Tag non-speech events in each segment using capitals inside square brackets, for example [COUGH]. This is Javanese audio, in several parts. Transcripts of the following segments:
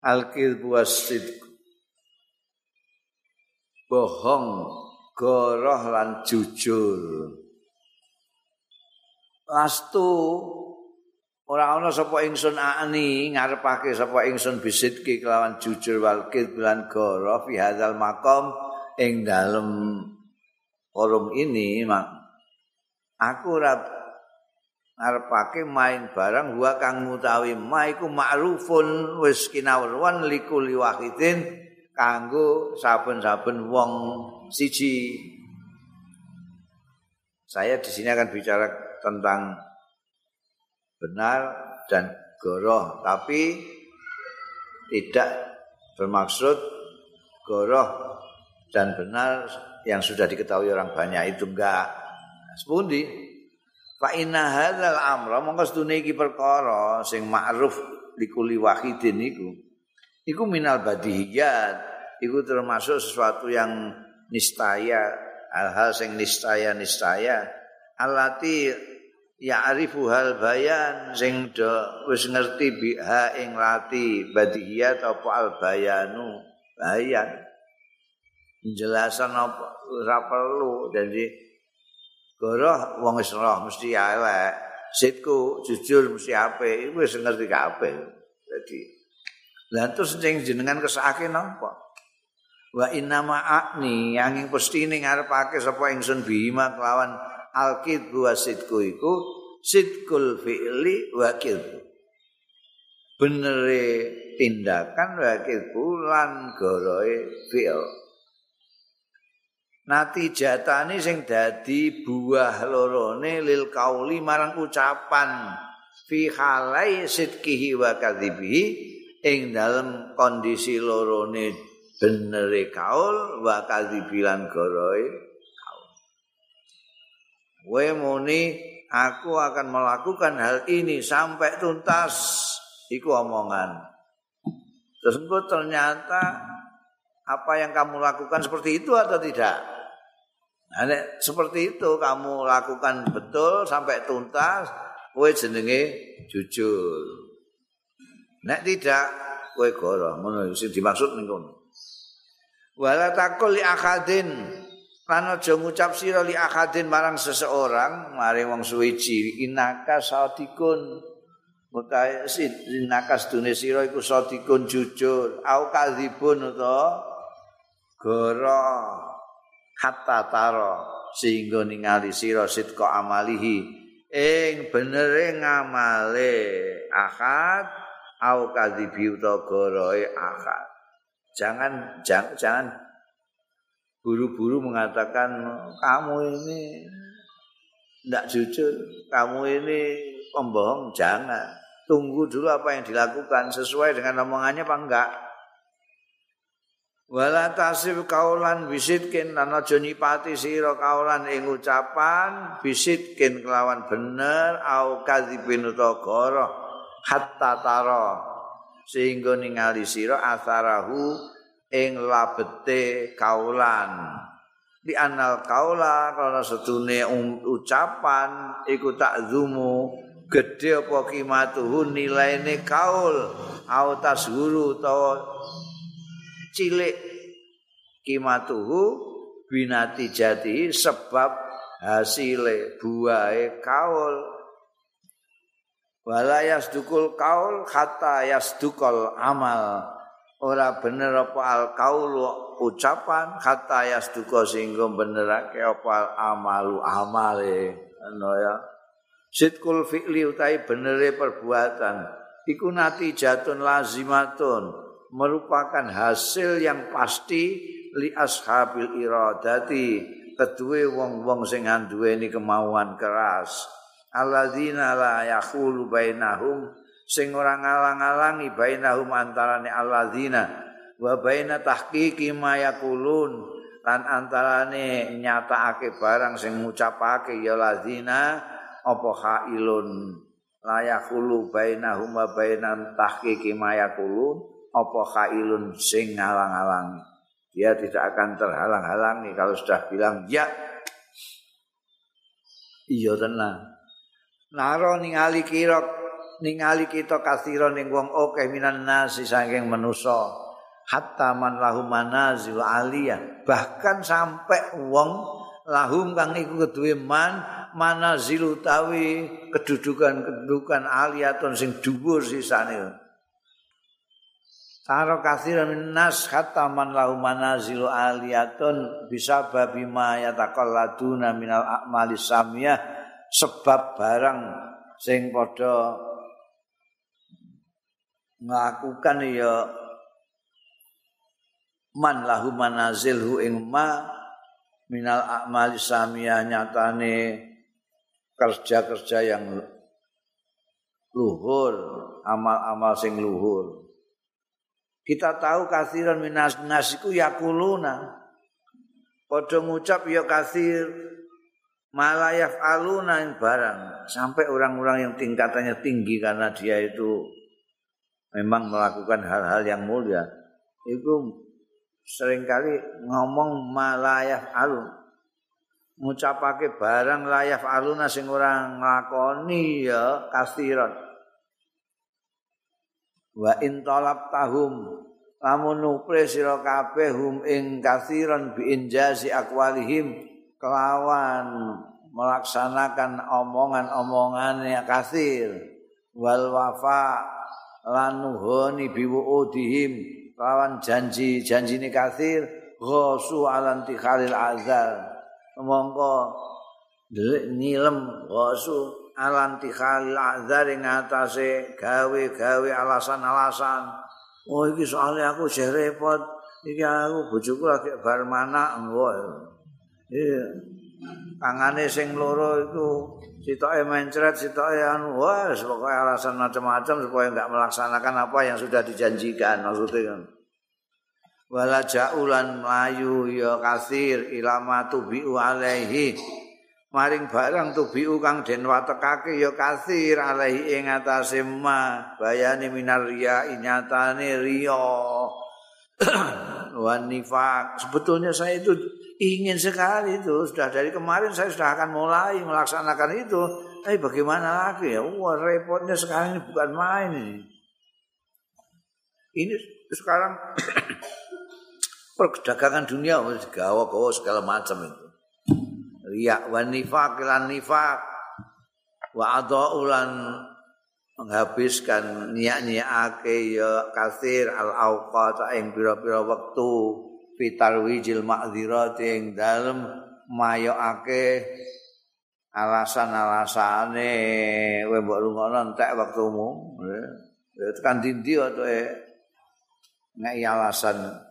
al-kidbu wasidq bohong goroh lan jujur. Lastu ora ana sapa ingsun ani ngarepake sapa ingsun bisidki kelawan jujur wal kidlan goroh fi hadzal maqam ing dalem forum ini mak. Aku ora ngarepake main barang wa kang mutawi ma iku ma'rufun wis kinawruan likuli wahidin kanggo saben-saben wong siji. Saya di sini akan bicara tentang benar dan goroh, tapi tidak bermaksud goroh dan benar yang sudah diketahui orang banyak itu enggak. Sepundi? Fa inna hadzal amra mongko sedune iki perkara sing ma'ruf likuli wahidin iku. Iku minal badihiyat iku termasuk sesuatu yang nistaya hal-hal sing nistaya nistaya alati ya'rifu hal bayan sing do wis ngerti biha ing lati badihiyat apa al bayanu bayan. Penjelasan apa ora perlu. Jadi goroh wong wis mesti elek sitku jujur mesti apik. Wis ngerti kabeh jadi lan terus sing jenengan kesake napa wa inna ma'akni yang pestine ngarepake sapa ingsun bima kelawan alkid wa sidku iku sidkul fi'li wa kidbu benere tindakan wa kidbu lan goroe fi'l nati jatani sing dadi buah lorone lil kauli marang ucapan fi halai sidkihi wa kadhibihi ing dalem kondisi lorone benere kaul wa kadzibilan goroe kaul. We muni aku akan melakukan hal ini sampai tuntas iku omongan. Terus ternyata apa yang kamu lakukan seperti itu atau tidak? Nah, seperti itu kamu lakukan betul sampai tuntas, kowe jenenge jujur. Nek tidak, kowe goro. Ngono sing dimaksud ning kono. wala takul li akadin lan aja ngucap sira li akadin marang seseorang maring wong suwiji inaka sadikun utahe inaka sedune sira iku sadikun jujur au kadzibun utawa goro hatta taro sehingga ningali sira sitka amalihi ing benere ngamale akad au kadzibi utawa goroe akad jangan jangan, jangan buru-buru mengatakan kamu ini tidak jujur, kamu ini pembohong, jangan. Tunggu dulu apa yang dilakukan sesuai dengan omongannya apa enggak. Wala tasib kaulan bisitkin lan aja nyipati sira kaulan ing ucapan bisitkin kelawan bener au kadzibin utawa hatta taro sehingga ningali sira asarahu ing labete kaulan. Di anal kaula kana sedune ucapan iku tak zumu gedhe apa kimatuhu nilaine kaul au tasguru utawa cilik kimatuhu binati jati sebab hasile buahe kaul. Wala yasdukul kaul kata yasdukul amal. Ora bener apa al kaul ucapan kata yasduko sehingga benerake apa al amalu amale. Ano ya. Sitkul fi'li utai benere perbuatan. Iku nati jatun lazimatun merupakan hasil yang pasti li ashabil iradati kedue wong-wong sing nduweni kemauan keras. Alladzina la yaqulu bainahum sing ora ngalang-alangi bainahum antarane alladzina wa baina tahqiqi ma yaqulun lan antarane nyatakake barang sing ngucapake ya ladzina apa khailun. La yaqulu bainahum wa baina tahqiqi ma yaqulun apa khailun sing ngalang-alangi? Dia tidak akan terhalang-halangi kalau sudah bilang ya. Iya tenang. Naro ningali kira ningali kita kasiron ning wong akeh minan nasi saking manusa. Hatta man lahum manazil aliyah. Bahkan sampai wong lahum kang iku keduwe man manazil utawi kedudukan-kedudukan aliyatun sing dhuwur sisane Taro kasiran minas hatta man lahu manazilu aliyatun bisa babi ma yatakalladuna minal a'mali samiyah. Sebab barang sing padha melakukan ya man lahu manazilhu ing ma minal a'mali samiyah nyatane kerja-kerja yang luhur amal-amal sing luhur Kita tahu kasiran minas nasiku yakuluna. Padha ngucap ya kasir malayaf aluna yang barang. Sampai orang-orang yang tingkatannya tinggi karena dia itu memang melakukan hal-hal yang mulia. Itu seringkali ngomong malayaf alun. Ngucapake barang layaf aluna sing orang nglakoni ya kasiran. Wa in talab tahum lamun nupre sira kabeh hum ing kathiran bi injazi aqwalihim kelawan melaksanakan omongan-omongane kathir. Wal wafa lan nuhoni bi wuudihim kelawan janji-janjine kathir ghasu alanti khalil azal. Mongko delik nilem ghasu alanti khalil azhar ing atase gawe-gawe alasan-alasan. Oh iki soalnya aku jek repot. Iki aku bojoku lagi bar mana Iya. Tangane sing loro itu sitoke mencret, sitoke anu, wah, pokoknya alasan macam-macam supaya enggak melaksanakan apa yang sudah dijanjikan maksudnya kan. Wala jaulan melayu ya kasir ilama tubi'u alaihi maring barang tubiu kang den watekake ya kasir alaihi ing atase ma. Bayane minar riya nyatane riya. [CLEARS THROAT] Wan nifak. Sebetulnya saya itu ingin sekali itu. Sudah dari kemarin saya sudah akan mulai melaksanakan itu. Tapi bagaimana lagi ya? Wah repotnya sekarang ini bukan main ini. Ini sekarang [CLEARS THROAT] perdagangan dunia gawa-gawa segala macam itu riya wa nifaq lan nifaq. Wa adaulan menghabiskan niat-niatake ya kasir al auqat ing pira-pira wektu. Fitar wijil ma'dzirat ing dalem mayokake alasan-alasane. Kowe mbok rungono entek wektumu. Ya tekan dindi to ngai alasan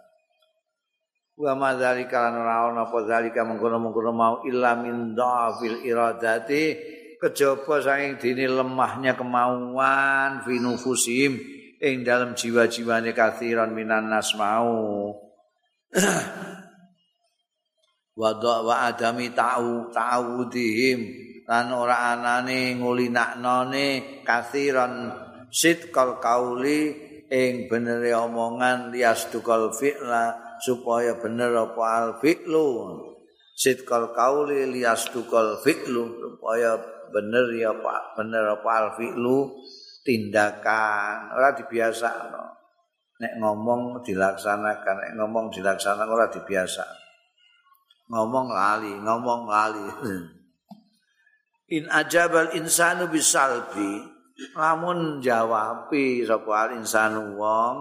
wa madzalika lan ora ana apa zalika mengkono-mengkono mau illa min dhafil iradati. Kejaba saking dene lemahnya kemauan fi nufusim ing dalam jiwa-jiwane kathiran minan nas mau. [CLEARS THROAT] Wa wa adami ta'u ta'udihim lan ora anane ngulinaknone kathiran sitkal kauli ing benere omongan lias tukal fi'la supaya bener apa al fi'lu. Sitkal kauli liastukal fi'lu. Supaya bener ya Pak bener apa al fi'lu. Tindakan. Ora dibiasa no. nek ngomong dilaksanakan nek ngomong dilaksanakan ora dibiasa ngomong lali ngomong lali. [LAUGHS] In ajabal insanu bisalbi. Lamun jawabi sapa al insanu wong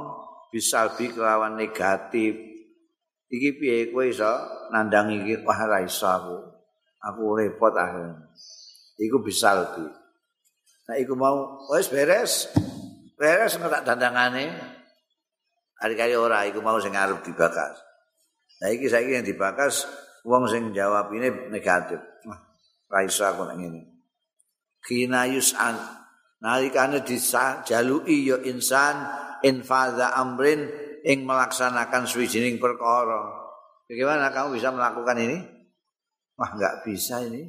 bisalbi kelawan negatif iki piye kowe iso nandang iki? Wah ra iso aku. Aku repot akhirnya iku bisa lebih. Nah iku mau wis beres. Beres nggak tak dandangane. Hari-hari ora iku mau sing arep dibakas nah iki saiki yang dibakas wong sing jawab ini negatif. Wah ra iso aku nang ngene. Kina yus'an. Nalikane dijalui yo insan infaza amrin ing melaksanakan swijining perkara. Bagaimana kamu bisa melakukan ini? Wah, enggak bisa ini.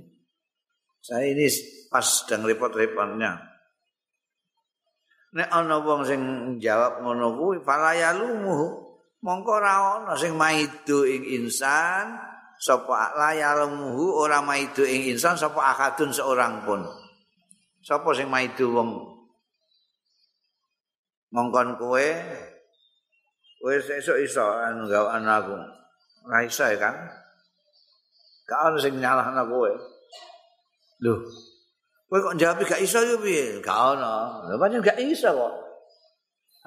Saya ini pas sedang repot-repotnya. Nek ana wong sing jawab ngono kuwi falayalumu mongko ora ana sing maido ing insan sapa layalumu ora maido ing insan sapa akadun seorang pun. Sapa sing maido wong ngongkon kowe kowe sesuk iso anu gawe anakku ora iso ya kan gak ono sing nyalahno kowe. Lho kowe kok jawab gak iso yo piye? Gak ono. Lho pancen gak iso kok.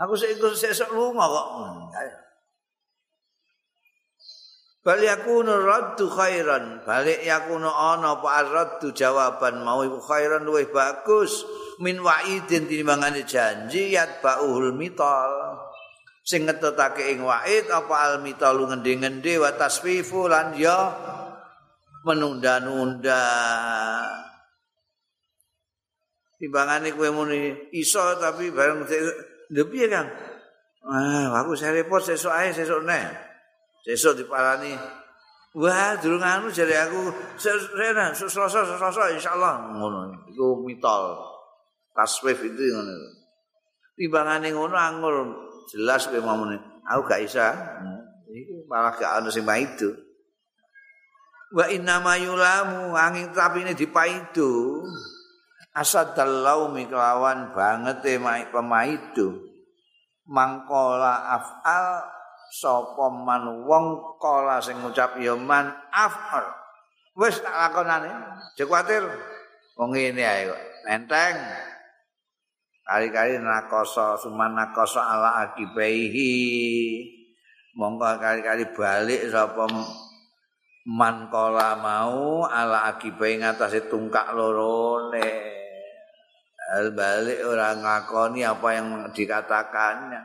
Aku sik sesuk lunga kok. Balik aku raddu khairan. Balik aku ana apa raddu jawaban mau iku khairan luwih bagus. Min wa'idin timbangane janji yat ba'ul mital. Sing ngetutake ing wa'id apa al mital ngendi-ngendi wa tasfifu lan ya menunda-nunda. Timbangane kowe muni iso tapi bareng lho piye Kang? Ah, aku saya repot sesuk ae sesuk neh. Sesuk diparani. Wah, durung anu jare aku sena selasa selasa insyaallah ngono. Iku mitol. Taswif itu ngono. Timbangane ngono angul jelas kowe mamune. Aku gak isa. Iku malah gak ana sing itu. Wa inna ma yulamu angin tapi ini dipaidu. Asad dallaumi kelawan banget e pemaidu. Mangkola af'al sapa man wong kala sing ngucap ya man afar wis tak lakonane aja kuwatir wong ngene ae kok enteng kali-kali nakoso suman nakoso ala akibaihi. Monggo kali-kali balik sapa man kala mau ala akibai ngatasé tungkak lorone. Hal balik orang ngakoni apa yang dikatakannya.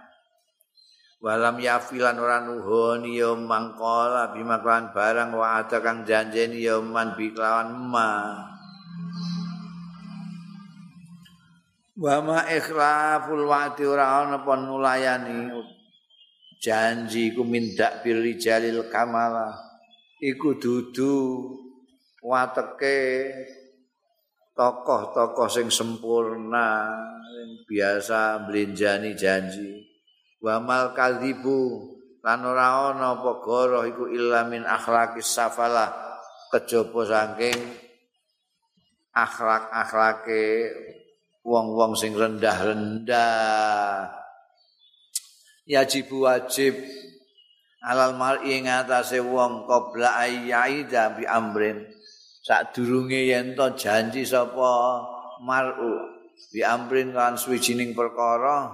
Walam yafilan ora nuhoni ya mangkola bima barang wa ada kang janjeni ya man biklawan ma wa ma ikhlaful wa'di ora ana pon nulayani janji ku mindak bil jalil kamala. Iku dudu wateke tokoh-tokoh sing sempurna yang biasa belinjani janji. Wa mal kadzibu lan ora ana apa goroh iku illa min akhlaqis safalah. Kejaba saking akhlak-akhlake wong-wong sing rendah-rendah. Yajib wajib. Alal mar'i ngatasé wong qabla ayyaida bi amrin. Sadurunge yen to janji sapa mar'u bi amrin kan swijining perkara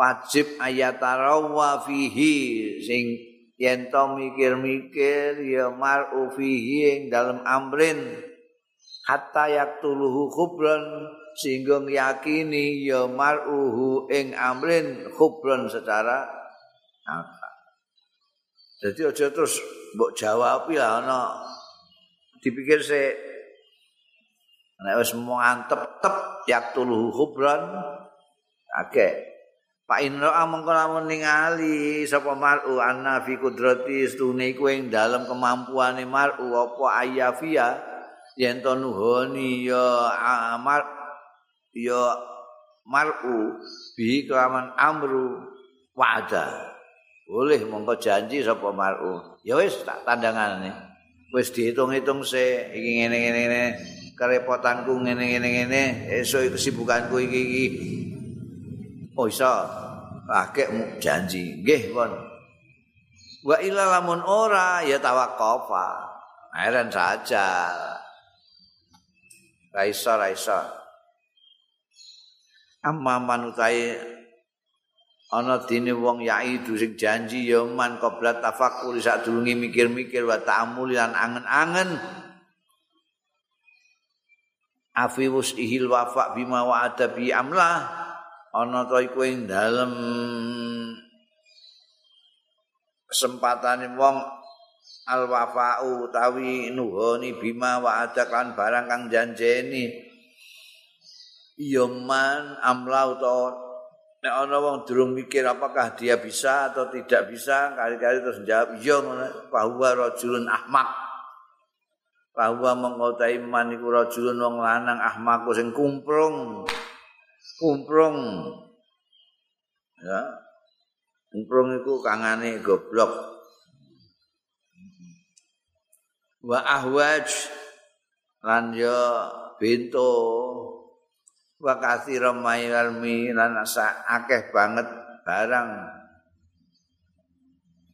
wajib ayatarawa fihi. Sing yen to mikir-mikir ya mar'u fihi ing dalam amrin. Hatta yaktuluhu khubran sehingga yakini ya mar'uhu ing amrin khubran secara apa jadi aja terus mbok jawab ya ana. Dipikir se nek wis mantep tep yaktuluhu khubran akeh. Pak Indra among lamun ningali sapa mar'u anna fi qudrati stune iku ing dalem kemampuane mar'u apa ayafia yen to nuhoni ya amar ya mar'u bi kelaman amru wa'ada boleh mongko janji sapa mar'u ya wis tak tandangane wis dihitung-hitung se iki ngene-ngene kerepotanku ngene-ngene ngene esuk kesibukanku iki iki Oh iso akeh janji. Nggih, pun. Wa ila lamun ora ya tawakkafa. Heran saja. Raisa raisa. Amma manutai ana dene wong yaidu sing janji ya man qabla tafakkur sadurunge mikir-mikir wa ta'amul lan angen-angen. Afiwus ihil wafa bima wa'ada bi amlah ana to iku ing dalem kesempatane wong al wafa'u utawi nuhoni bima wa adakan barang kang janjeni yoman amla utawa nek ana wong durung mikir apakah dia bisa atau tidak bisa kali-kali terus jawab iya bahwa rajulun ahmak bahwa mengotai man iku rajulun wong lanang ahmaku sing kumprung. Kumprung. Ya. Kumprung itu kangane goblok. Wa ahwaj. Lan ya bento wa katsiran mayarmi lan akeh banget barang.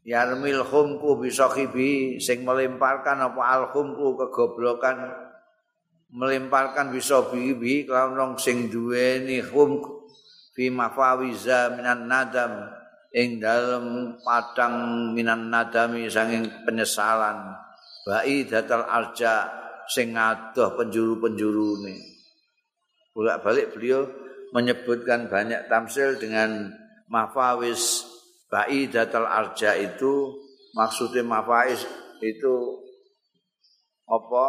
Yarmil khumku bisa khibi sing melemparkan apa al khumku kegoblokan. Melemparkan bisa bibi kalau sing duweni khumku. Fi mafawiza minan nadam ing dalem padang minan nadami sanging penyesalan. Bai datal arja sing ngadoh penjuru-penjurune bolak-balik beliau menyebutkan banyak tamsil dengan mafawis datal arja itu. Maksudnya mafais itu apa?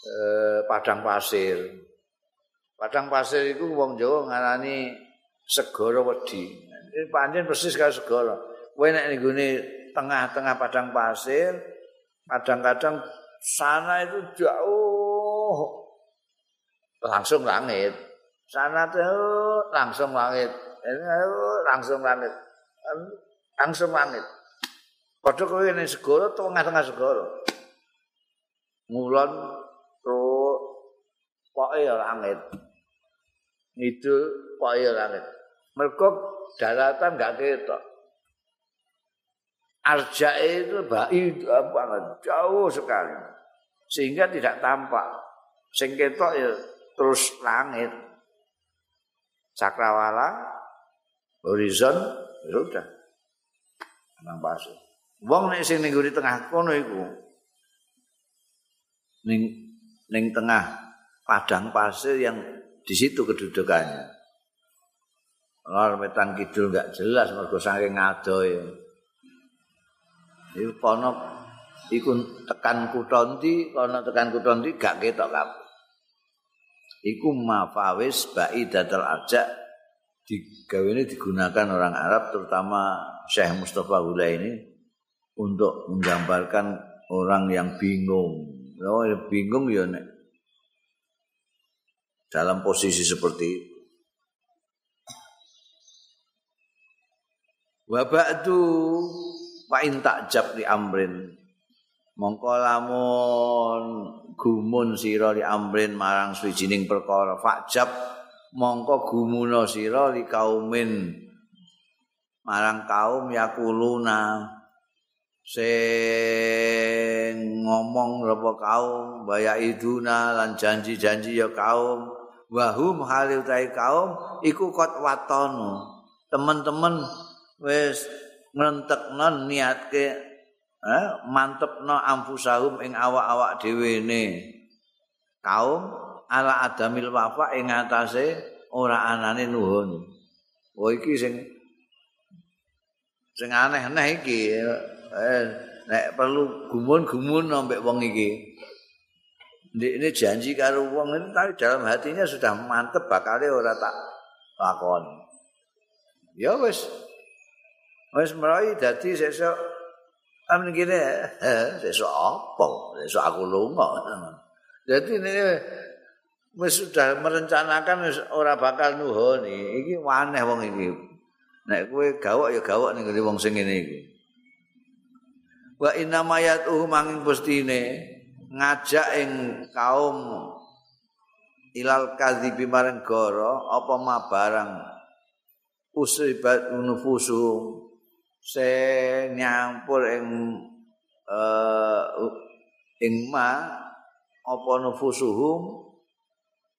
E, padang pasir. Padang pasir itu wong Jawa ngarani segara wedi. Ini panjen persis kayak segara. Kowe nek nggone tengah-tengah padang pasir kadang-kadang sana itu jauh langsung langit. Sana tuh langsung langit. Ini langsung langit. Langsung langit. Padha kowe ning segara tengah-tengah segara. Ngulon tuh pokoke ya langit. Itu pokoke ya langit. Mergo daratan enggak ketok. Arja itu baik banget, jauh sekali. Sehingga tidak tampak. Sing ketok ya terus langit. Cakrawala horizon ya sudah. Nang pasir. Wong nek sing ning tengah kono iku. Ning ning tengah padang pasir yang di situ kedudukannya. Lor metan kidul enggak jelas mergo saking ngadoe iku kono iku tekan kutonti kono tekan kutonti gak ketok kabeh iku mafawis baidatul arja digawene digunakan orang Arab terutama Syekh Mustafa Hula ini untuk menggambarkan orang yang bingung. Oh, bingung ya nek dalam posisi seperti itu. Wa ba'du wa in ta'jab li amrin mongko lamun gumun sira li amrin marang swijining perkara. Fajab mongko gumuna sira li kaumin. Marang kaum yakuluna. Sing ngomong rapa kaum baya iduna lan janji-janji ya kaum. Wahum halil kaum iku kot watono teman-teman wis ngentekno niatke eh, mantepno ampusahum ing awak-awak dhewe ne kaum ala adamil wafa ing atase ora anane nuhun. Oh iki sing sing aneh-aneh iki. Eh, nek perlu gumun-gumun ambek wong iki. Ini, janji karo wong ini tapi dalam hatinya sudah mantep bakalnya ora tak lakon. Ya wis. Wis merai dadi sesuk Gini, eh, sesuk apa? Sesuk aku lunga. Jadi ini wis sudah merencanakan ora bakal nuhoni. Iki aneh wong iki. Nek kowe gawok ya gawok ning wong sing ngene iki. Wa inna mayatuhu manging pustine ngajak ing kaum ilal kadzibi marang goro apa ma barang usibat nufusuhum sing nyampur ing uh, ing ma apa nufusuhum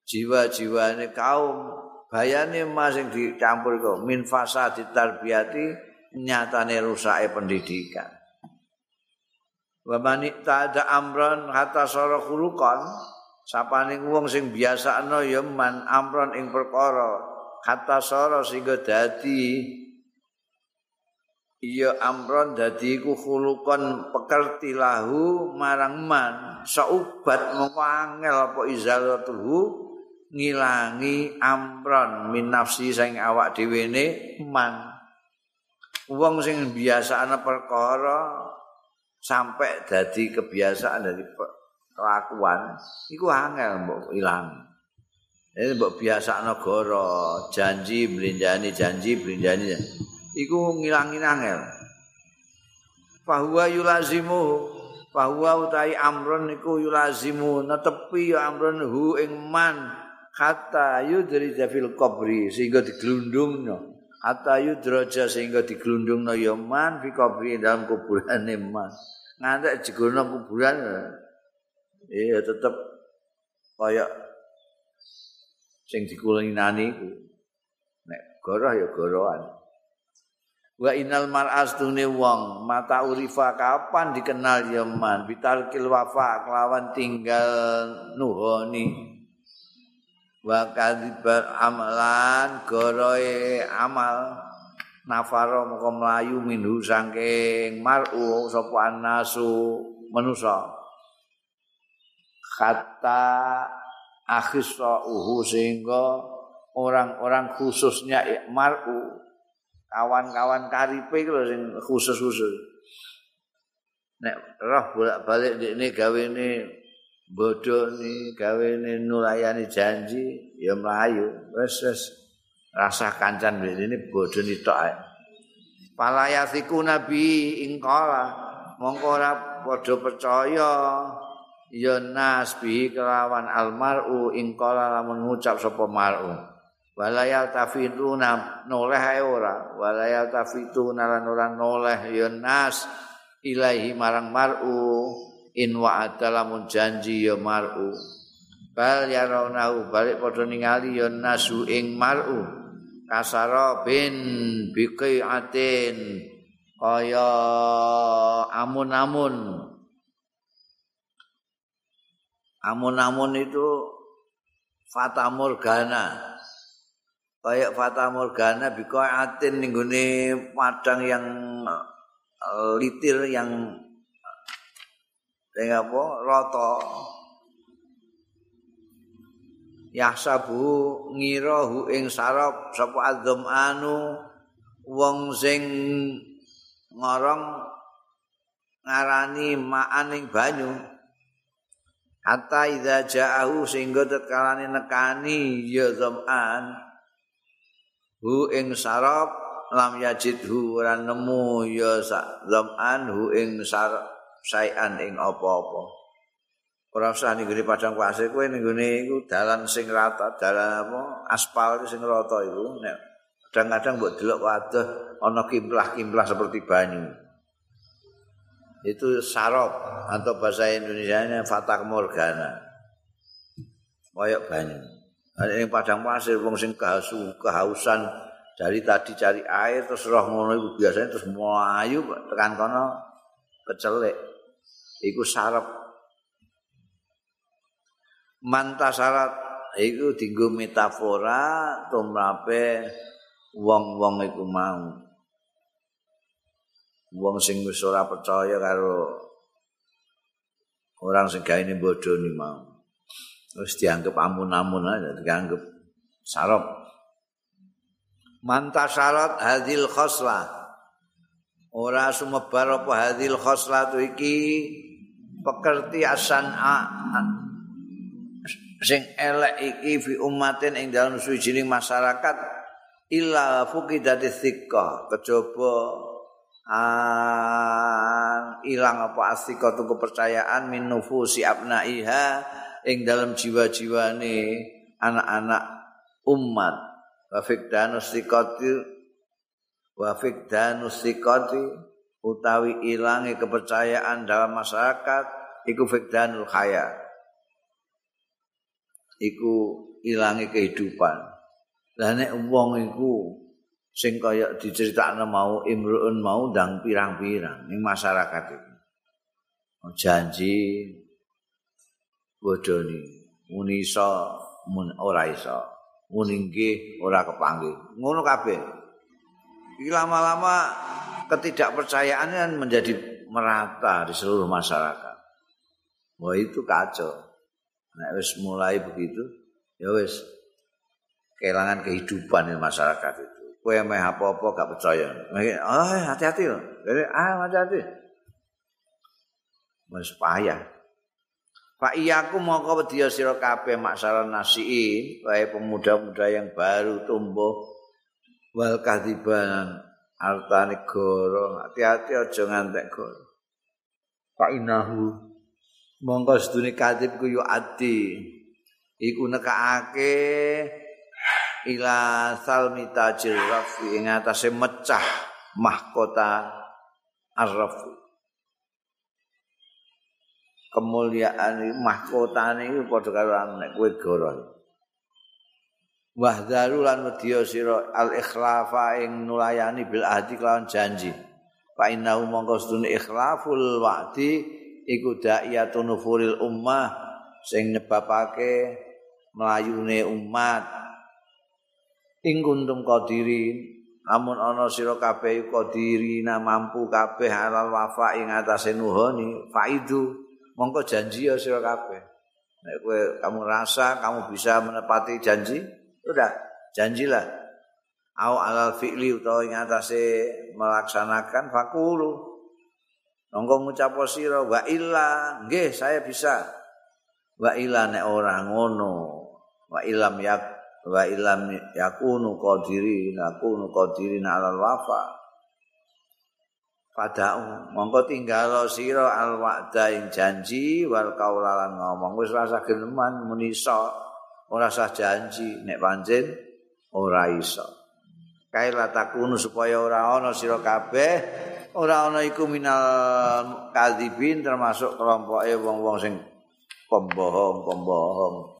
jiwa-jiwane kaum. Bayane ma sing dicampur kok min fasadi tarbiyati nyatane rusake pendidikan. Wa man ta'ada amran hatta sara khuluqan sapane wong sing biasakno ya man amran ing perkara hatta sara sehingga dadi iya amron dadi iku khuluqan pekerti lahu marang man. Saubat mongko angel apa izalatuhu ngilangi amron min nafsi sing awak dhewe man. Wong sing biasa ana perkara sampai dadi kebiasaan dari kelakuan iku angel mbok ilang ini mbok biasa negara janji belinjani janji belinjani iku ngilangin angel. Fahuwa yulazimu Fahuwa utai amron iku yulazimu. Netepi ya amron hu ing man. Hatta yudri fil qabri sehingga diglundungno hatta yudraja sehingga diglundungno ya man fi qabri dalam kuburane man. Ngantek jegono kuburan iya tetep kaya sing dikulinani iku. Nek goroh ya gorohan wa inal mar'as tune wong mata urifa kapan dikenal ya man bitalkil wafa kelawan tinggal nuhoni. Wa kadzibar amalan goroe amal. Nafaro moko mlayu minhu saking mar'u sapa anasu manusa. Kata akhisa uhu sehingga orang-orang khususnya mar'u kawan-kawan karipe iku sing khusus-khusus. Nek roh bolak-balik ndekne gawene bodho ni gawene nulayani janji ya mlayu. Wes wes rasa kancan ini bodho ni tok ae. Palayasiku nabi ingkala mongko ora padha percaya ya nas bi kelawan almaru ingkala lamun ngucap sapa mar'u. Walayal tafiduna noleh ae ora? Walayal tafiduna lan ora noleh? Ya nas ilahi marang mar'u in wa'ada lamun janji ya mar'u. Bal ya raunahu balik padha ningali ya nasu ing mar'u. Kasara bin biki atin kaya amun-amun. Amun-amun itu fata morgana kayak fata morgana biko atin ning padang yang uh, litir yang dengan apa rata. Ya sabu ngira hu ing sarap sapa adzam anu wong sing ngorong ngarani maaning banyu. Hatta idza ja'ahu sehingga tetkalane nekani ya zam'an hu ing sarab lam yajid hu ora nemu ya zaman hu ing sarab sayan ing apa-apa. Ora usah ning gone padang pasir kowe ning gone iku dalan sing rata dalan apa aspal sing rata iku nek kadang-kadang mbok delok waduh ana kimplah-kimplah seperti banyu. Itu sarab atau bahasa Indonesia nya fatak morgana. Koyok banyu Ada yang padang pasir, wong sing kehasu, kehausan dari tadi cari air terus roh ngono iku biasanya terus melayu tekan kono kecelek. Iku sarap. Manta syarat iku dinggo metafora tumrape wong-wong iku mau. Wong sing wis ora percaya karo orang sing gawe bodho ni mau. Terus dianggap amun-amun aja, dianggap sarap. Manta syarat hadil khoslah. Ora sumebar apa hadil khoslah tu iki pekerti asan sing elek iki fi umatin ing dalam suwijining masyarakat illa fuqidati thiqah kejaba ilang apa asika kepercayaan min nufusi abnaiha ing dalam jiwa-jiwane anak-anak umat. Wa fikdanus sikati wa fikdanus sikati utawi ilangi kepercayaan dalam masyarakat iku fikdanul khaya. Iku ilangi kehidupan. Lah nek wong iku sing kaya diceritakno mau imruun mau ndang pirang-pirang ning masyarakat iki janji bodoni muni iso mun ora iso. Muni nggih ora kepanggih. Ngono kabeh. Iki lama-lama ketidakpercayaan kan menjadi merata di seluruh masyarakat. Wah itu kacau. Nek wis mulai begitu ya wis kehilangan kehidupan di masyarakat itu. Kowe meh apa-apa gak percaya. Oh hati-hati loh ah hati-hati. Wis payah Pak iyaku mongko wedya sira kabeh maksara nasiin, wae pemuda-pemuda yang baru tumbuh wal kadiban harta negara. Hati-hati aja ngantek goro. Pak inahu mongko sedune kadib ku yo ati iku nekake ila salmita jirrafi ing atase mecah mahkota arrafu kemuliaan mahkotane iki padha karo nek kowe goro. Wahdaru lan wedya sira al ikhlafa ing nulayani bil ahdi kelawan janji. Fa innahu mongko sedune ikhlaful wa'di iku da'iyatun nufuril ummah sing nyebabake melayune umat. Ing kuntum qadirin amun ana sira kabeh qadirina mampu kabeh alal wafa ing atase nuhoni faidu mongko janji ya sira kabeh. Nek kowe kamu rasa kamu bisa menepati janji udah janjilah. Au alal fi'li utawa ing atase melaksanakan fakulu. Mongko ngucap sira wa illa nggih saya bisa. Wa ila nek ora ngono. Wa ilam yak wa ilam yakunu qadirin yakunu qadirin alal wafa padau mongko tinggal sira al wa'da ing janji wal kaulalan ngomong. Wis rasa geneman menisa ora sah janji nek pancen ora iso. Kaila takunu supaya ora ana sira kabeh ora ana iku minal kadzibin termasuk kelompoke wong-wong sing pembohong-pembohong